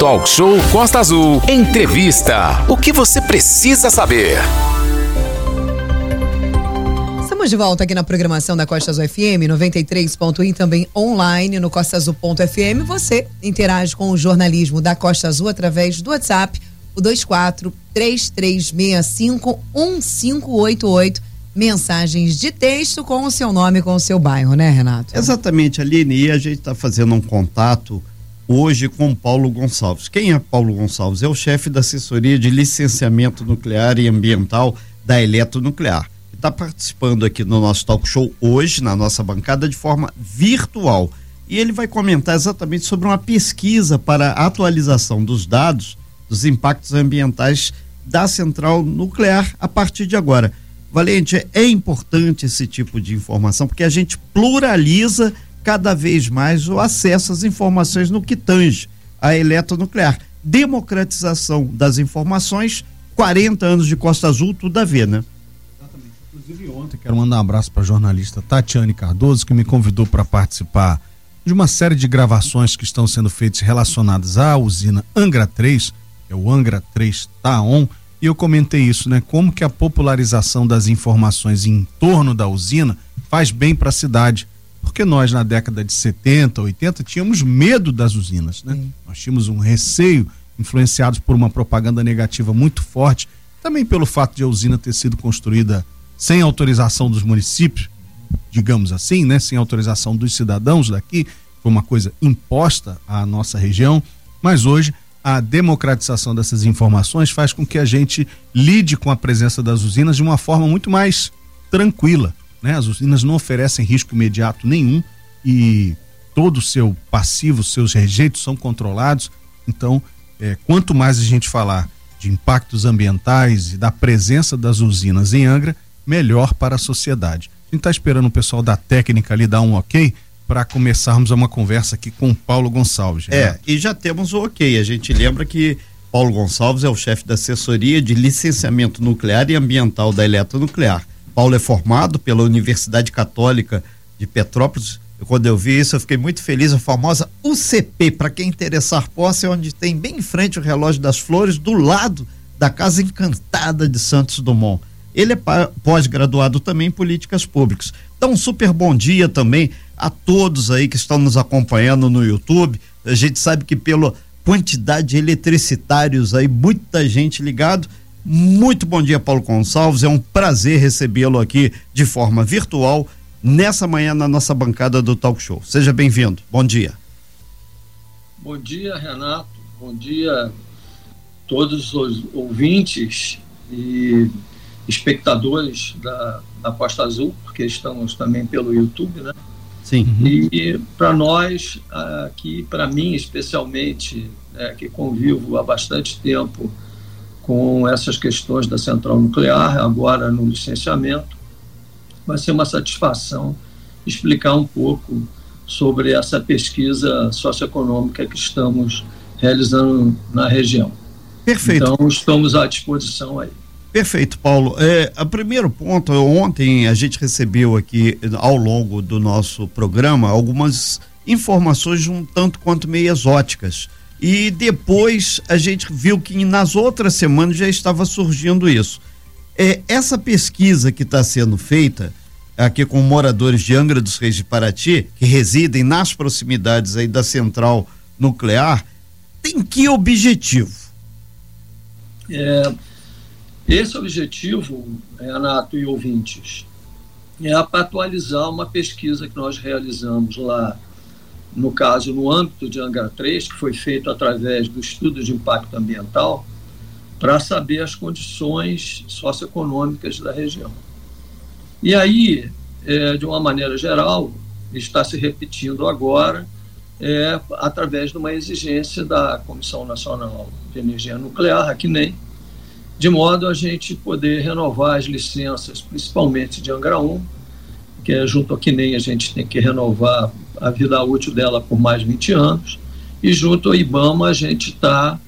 Talk Show Costa Azul. Entrevista. O que você precisa saber? Estamos de volta aqui na programação da Costa Azul FM 93.1 também online no costaazul.fm. Você interage com o jornalismo da Costa Azul através do WhatsApp, o 24 3365 1588 mensagens de texto com o seu nome, com o seu bairro, né, Renato? Exatamente, Aline. E a gente está fazendo um contato hoje com Paulo Gonçalves. Quem é Paulo Gonçalves? É o chefe da assessoria de licenciamento nuclear e ambiental da Eletronuclear. Está participando aqui no nosso talk show hoje, na nossa bancada, de forma virtual. E ele vai comentar exatamente sobre uma pesquisa para atualização dos dados dos impactos ambientais da central nuclear a partir de agora. Valente, é importante esse tipo de informação porque a gente pluraliza cada vez mais o acesso às informações no que tange a eletronuclear. Democratização das informações, 40 anos de Costa Azul, tudo a ver, né? Exatamente. Inclusive ontem quero mandar um abraço para a jornalista Tatiane Cardoso, que me convidou para participar de uma série de gravações que estão sendo feitas relacionadas à usina Angra 3, que é o Angra 3 Taon, e eu comentei isso, né? Como que a popularização das informações em torno da usina faz bem para a cidade. Porque nós, na década de 70, 80, tínhamos medo das usinas, né? Sim. Nós tínhamos um receio, influenciados por uma propaganda negativa muito forte, também pelo fato de a usina ter sido construída sem autorização dos municípios, digamos assim, né? Sem autorização dos cidadãos daqui, foi uma coisa imposta à nossa região, mas hoje a democratização dessas informações faz com que a gente lide com a presença das usinas de uma forma muito mais tranquila. Né? As usinas não oferecem risco imediato nenhum e todo o seu passivo, seus rejeitos são controlados. Então, é, quanto mais a gente falar de impactos ambientais e da presença das usinas em Angra, melhor para a sociedade. A gente está esperando o pessoal da técnica ali dar um ok para começarmos uma conversa aqui com Paulo Gonçalves. É, e já temos o ok. A gente lembra que Paulo Gonçalves é o chefe da assessoria de licenciamento nuclear e ambiental da Eletronuclear. Paulo é formado pela Universidade Católica de Petrópolis. Quando eu vi isso, eu fiquei muito feliz. A famosa UCP, para quem interessar posse, é onde tem bem em frente o relógio das flores, do lado da Casa Encantada de Santos Dumont. Ele é pós-graduado também em políticas públicas. Então, um super bom dia também a todos aí que estão nos acompanhando no YouTube. A gente sabe que pela quantidade de eletricitários aí, muita gente ligado. Muito bom dia, Paulo Gonçalves. É um prazer recebê-lo aqui de forma virtual nessa manhã na nossa bancada do Talk Show. Seja bem-vindo. Bom dia. Bom dia, Renato. Bom dia todos os ouvintes e espectadores da, da Costa Azul, porque estamos também pelo YouTube, né? Sim. E para nós, aqui, para mim especialmente, né, que convivo há bastante tempo com essas questões da central nuclear, agora no licenciamento, vai ser uma satisfação explicar um pouco sobre essa pesquisa socioeconômica que estamos realizando na região. Perfeito. Então, estamos à disposição aí. Perfeito, Paulo. É, o primeiro ponto, ontem a gente recebeu aqui ao longo do nosso programa algumas informações um tanto quanto meio exóticas. E depois a gente viu que nas outras semanas já estava surgindo isso. É, essa pesquisa que está sendo feita aqui com moradores de Angra dos Reis de Paraty, que residem nas proximidades aí da central nuclear, tem que objetivo? É, esse objetivo, Renato e ouvintes, é para atualizar uma pesquisa que nós realizamos lá, no caso, no âmbito de Angra 3, que foi feito através do estudo de impacto ambiental, para saber as condições socioeconômicas da região. E aí, é, de uma maneira geral, está se repetindo agora, é, através de uma exigência da Comissão Nacional de Energia Nuclear, a CNEM, de modo a gente poder renovar as licenças, principalmente de Angra 1, que é junto a que nem a gente tem que renovar a vida útil dela por mais 20 anos, e junto ao IBAMA a gente tá,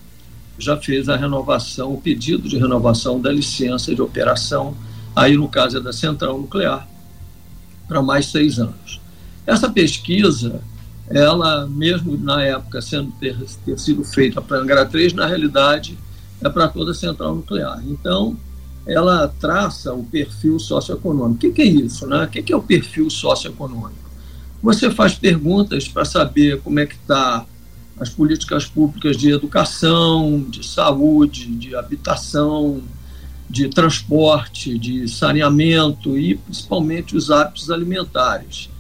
já fez a renovação, o pedido de renovação da licença de operação, aí no caso é da central nuclear, para mais seis anos. Essa pesquisa ela, mesmo na época sendo ter, ter sido feita para Angra 3, na realidade é para toda a central nuclear. Então, ela traça o perfil socioeconômico. O que, que é isso? Né? O que, que é o perfil socioeconômico? Você faz perguntas para saber como é que está as políticas públicas de educação, de saúde, de habitação, de transporte, de saneamento e principalmente os hábitos alimentares.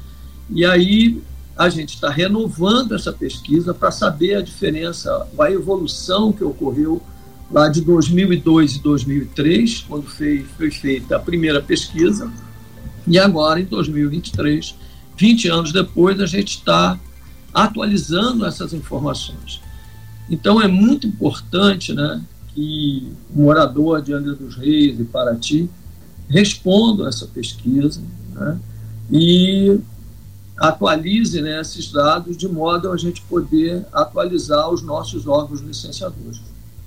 E aí a gente está renovando essa pesquisa para saber a diferença, a evolução que ocorreu lá de 2002 e 2003, quando foi, foi feita a primeira pesquisa, e agora em 2023, 20 anos depois, a gente está atualizando essas informações. Então é muito importante né, que o morador de Angra dos Reis e Paraty respondam a essa pesquisa né, e atualize né, esses dados de modo a gente poder atualizar os nossos órgãos licenciadores.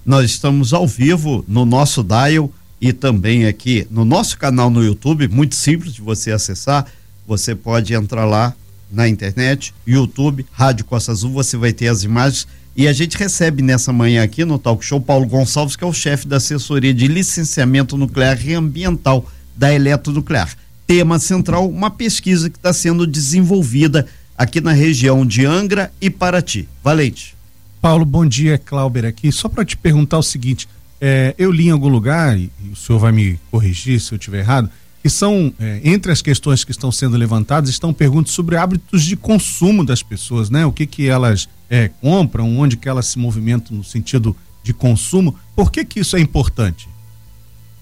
Nós estamos ao vivo no nosso dial e também aqui no nosso canal no YouTube, muito simples de você acessar. Você pode entrar lá na internet, YouTube, Rádio Costa Azul, você vai ter as imagens e a gente recebe nessa manhã aqui no Talk Show Paulo Gonçalves, que é o chefe da assessoria de licenciamento nuclear e ambiental da Eletronuclear. Tema central, uma pesquisa que está sendo desenvolvida aqui na região de Angra e Paraty. Valente. Paulo, bom dia, Clauber aqui. Só para te perguntar o seguinte: é, eu li em algum lugar, e, o senhor vai me corrigir se eu estiver errado, que são, é, entre as questões que estão sendo levantadas, estão perguntas sobre hábitos de consumo das pessoas, né? O que que elas é, compram, onde que elas se movimentam no sentido de consumo. Por que que isso é importante?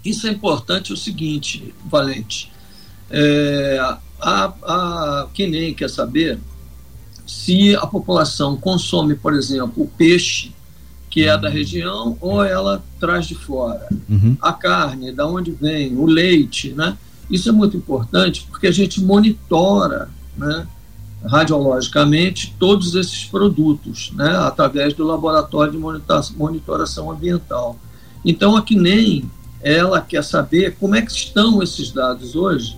Isso é importante o seguinte, Valente. É, a, a, quem nem quer saber se a população consome, por exemplo, o peixe que é da região ou ela traz de fora. Uhum. A carne, da onde vem, o leite, né? Isso é muito importante porque a gente monitora, né? radiologicamente todos esses produtos, né, através do laboratório de monitoração ambiental. Então, a CNEM, ela quer saber como é que estão esses dados hoje,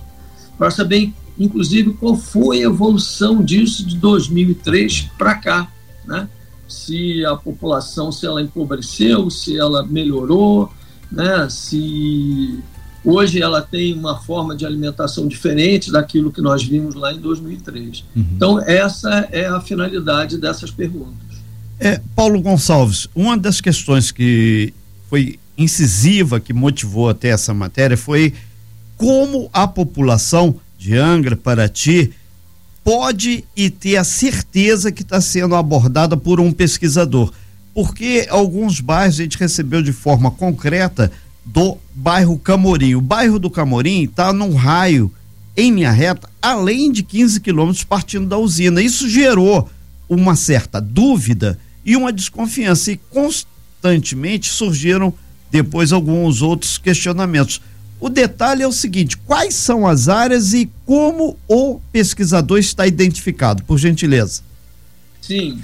para saber, inclusive, qual foi a evolução disso de 2003 para cá, né? Se a população, se ela empobreceu, se ela melhorou, né? Se Hoje ela tem uma forma de alimentação diferente daquilo que nós vimos lá em 2003. Uhum. Então, essa é a finalidade dessas perguntas. É, Paulo Gonçalves, uma das questões que foi incisiva, que motivou até essa matéria, foi como a população de Angra, Paraty, pode e ter a certeza que está sendo abordada por um pesquisador. Porque alguns bairros a gente recebeu de forma concreta do bairro Camorim. O bairro do Camorim está num raio em linha reta, além de 15 quilômetros partindo da usina. Isso gerou uma certa dúvida e uma desconfiança, e constantemente surgiram depois alguns outros questionamentos. O detalhe é o seguinte: quais são as áreas e como o pesquisador está identificado, por gentileza? Sim,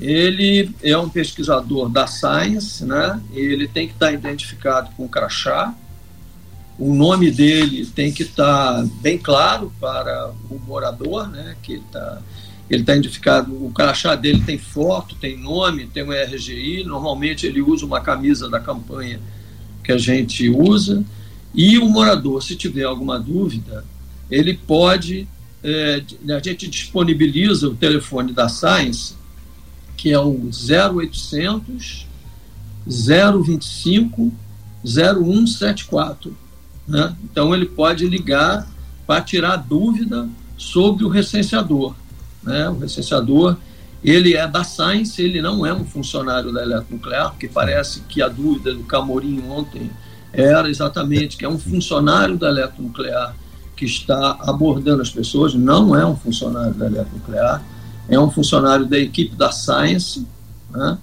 ele é um pesquisador da Science, né? ele tem que estar identificado com o crachá, o nome dele tem que estar bem claro para o morador, né? que ele está ele está identificado, o crachá dele tem foto, tem nome, tem um RGI, normalmente ele usa uma camisa da campanha que a gente usa, e o morador, se tiver alguma dúvida, ele pode, é, a gente disponibiliza o telefone da Science, que é o 0800 025 0174. Né? Então ele pode ligar para tirar dúvida sobre o recenseador. Né? O recenseador ele é da Science, ele não é um funcionário da Eletronuclear, porque parece que a dúvida do Camorim ontem era exatamente que é um funcionário da Eletronuclear que está abordando as pessoas, não é um funcionário da Eletronuclear é um funcionário da equipe da Science, né?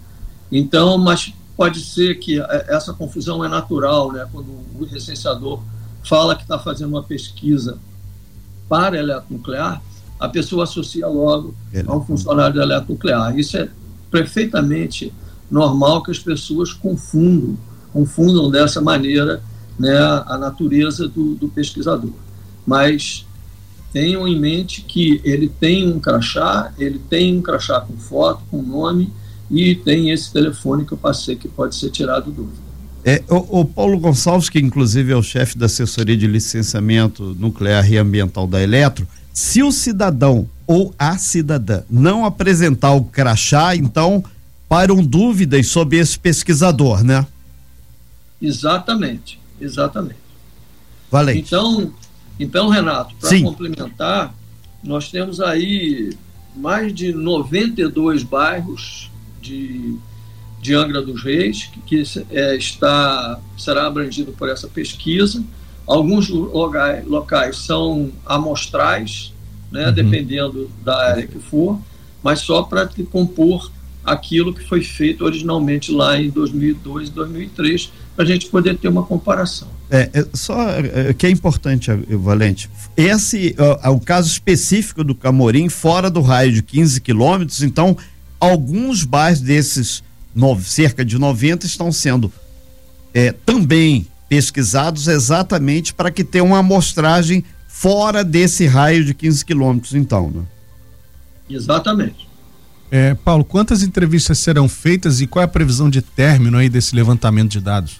então, mas pode ser que essa confusão é natural, né? quando o licenciador fala que está fazendo uma pesquisa para eletronuclear, a pessoa associa logo a um funcionário da eletronuclear. Isso é perfeitamente normal que as pessoas confundam, confundam dessa maneira né, a natureza do, do pesquisador. Mas tenham em mente que ele tem um crachá, ele tem um crachá com foto, com nome e tem esse telefone que eu passei que pode ser tirado dúvida. É, o, o, Paulo Gonçalves, que inclusive é o chefe da assessoria de licenciamento nuclear e ambiental da Eletro, se o cidadão ou a cidadã não apresentar o crachá, então param dúvidas sobre esse pesquisador, né? Exatamente, exatamente. Valente. Então, então Renato, para complementar, nós temos aí mais de 92 bairros de, de Angra dos Reis que, que é, está, será abrangido por essa pesquisa. Alguns locais, locais são amostrais, né, uhum. dependendo da área que for, mas só para compor aquilo que foi feito originalmente lá em 2002 e 2003, para a gente poder ter uma comparação. É, é só é, que é importante, Valente, esse é o caso específico do Camorim, fora do raio de 15 quilômetros, então alguns bairros desses no, cerca de 90 estão sendo é, também pesquisados exatamente para que tenha uma amostragem fora desse raio de 15 quilômetros, então, né? Exatamente. É, Paulo, quantas entrevistas serão feitas e qual é a previsão de término aí desse levantamento de dados?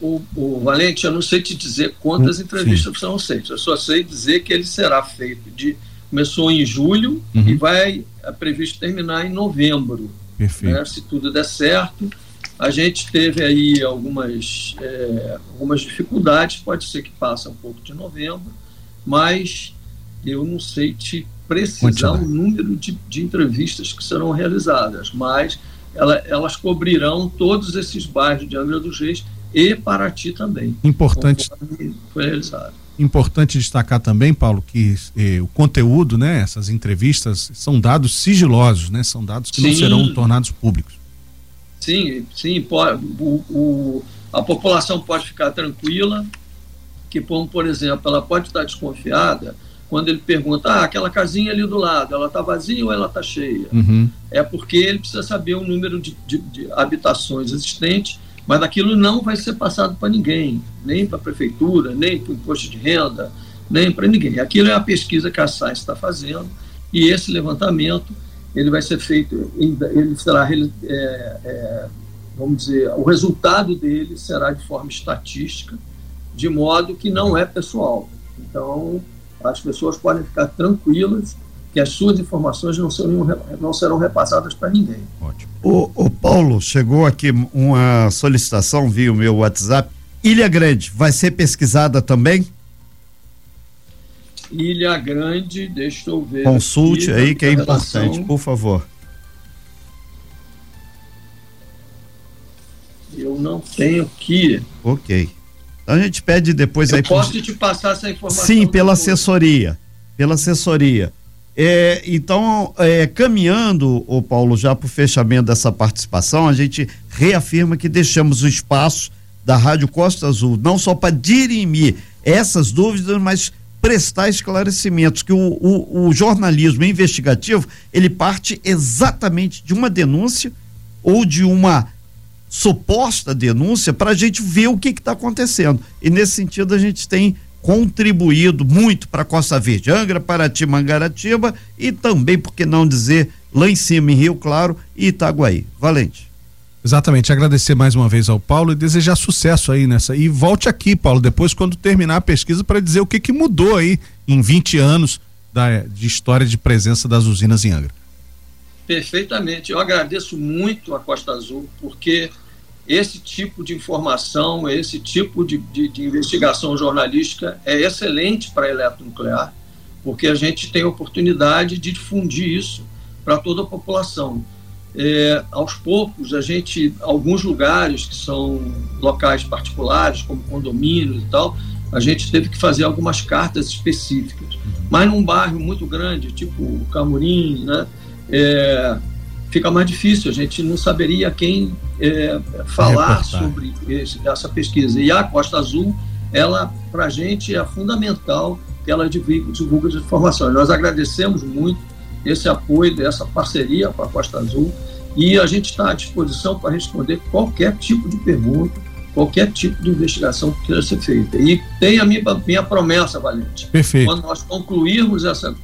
O, o Valente, eu não sei te dizer quantas hum, entrevistas sim. serão feitas, eu só sei dizer que ele será feito de. Começou em julho uhum. e vai é previsto terminar em novembro. Perfeito. Né, se tudo der certo. A gente teve aí algumas, é, algumas dificuldades, pode ser que passe um pouco de novembro, mas eu não sei te precisar o número de, de, entrevistas que serão realizadas, mas ela, elas cobrirão todos esses bairros de Angra dos Reis e Paraty também. Importante. Foi realizado. Importante destacar também, Paulo, que eh, o conteúdo, né, essas entrevistas são dados sigilosos, né, são dados que sim. não serão tornados públicos. Sim, sim, pode, o, o, a população pode ficar tranquila, que como por exemplo, ela pode estar desconfiada quando ele pergunta, ah, aquela casinha ali do lado, ela está vazia ou ela está cheia? Uhum. É porque ele precisa saber o número de, de, de habitações existentes, mas aquilo não vai ser passado para ninguém, nem para a prefeitura, nem para o imposto de renda, nem para ninguém. Aquilo é a pesquisa que a SAIS está fazendo e esse levantamento ele vai ser feito, ele será, é, é, vamos dizer, o resultado dele será de forma estatística, de modo que não é pessoal. Então, as pessoas podem ficar tranquilas que as suas informações não serão, não serão repassadas para ninguém. Ótimo. O, o, Paulo, chegou aqui uma solicitação via o meu WhatsApp. Ilha Grande vai ser pesquisada também? Ilha Grande, deixa eu ver. Consulte aí que é importante, por favor. Eu não tenho aqui. Ok. Então a gente pede depois Eu aí. Posso por... te passar essa informação? Sim, pela depois. assessoria. Pela assessoria. É, então, é, caminhando, o Paulo, já para o fechamento dessa participação, a gente reafirma que deixamos o espaço da Rádio Costa Azul, não só para dirimir essas dúvidas, mas prestar esclarecimentos, que o, o, o, jornalismo investigativo, ele parte exatamente de uma denúncia ou de uma suposta denúncia para a gente ver o que está acontecendo. E nesse sentido a gente tem contribuído muito para Costa Verde, Angra, Paraty, Mangaratiba e também, por que não dizer, lá em cima em Rio Claro e Itaguaí. Valente. Exatamente, agradecer mais uma vez ao Paulo e desejar sucesso aí nessa. E volte aqui, Paulo, depois quando terminar a pesquisa para dizer o que que mudou aí em 20 anos da, de história de presença das usinas em Angra. Perfeitamente. Eu agradeço muito a Costa Azul, porque esse tipo de informação, esse tipo de, de, de investigação jornalística é excelente para a eletronuclear, porque a gente tem a oportunidade de difundir isso para toda a população. É, aos poucos, a gente, alguns lugares que são locais particulares, como condomínios e tal, a gente teve que fazer algumas cartas específicas. Mas num bairro muito grande, tipo Camurim, né, é, fica mais difícil, a gente não saberia quem é, falar sobre esse, essa pesquisa. E a Costa Azul, ela, para a gente, é fundamental que ela divulgue, divulgue as informações. Nós agradecemos muito esse apoio, essa parceria com a Costa Azul e a gente está à disposição para responder qualquer tipo de pergunta, qualquer tipo de investigação que queira ser feita. E tem a minha, minha promessa, Valente. Perfeito. Quando nós concluirmos essa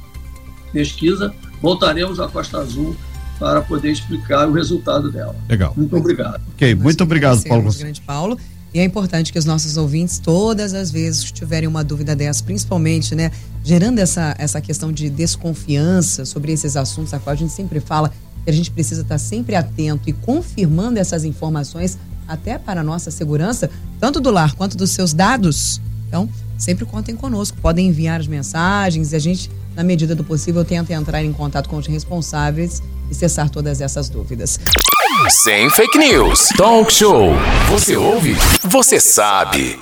pesquisa, voltaremos à Costa Azul para poder explicar o resultado dela. Legal. Muito obrigado. Ok, muito obrigado, Paulo. Grande Paulo. E é importante que os nossos ouvintes, todas as vezes que tiverem uma dúvida dessa, principalmente, né, gerando essa, essa questão de desconfiança sobre esses assuntos, a qual a gente sempre fala que a gente precisa estar sempre atento e confirmando essas informações até para a nossa segurança, tanto do lar quanto dos seus dados. Então, sempre contem conosco, podem enviar as mensagens e a gente, na medida do possível, tenta entrar em contato com os responsáveis e cessar todas essas dúvidas. Sem fake news. Talk show. Você ouve? Você sabe.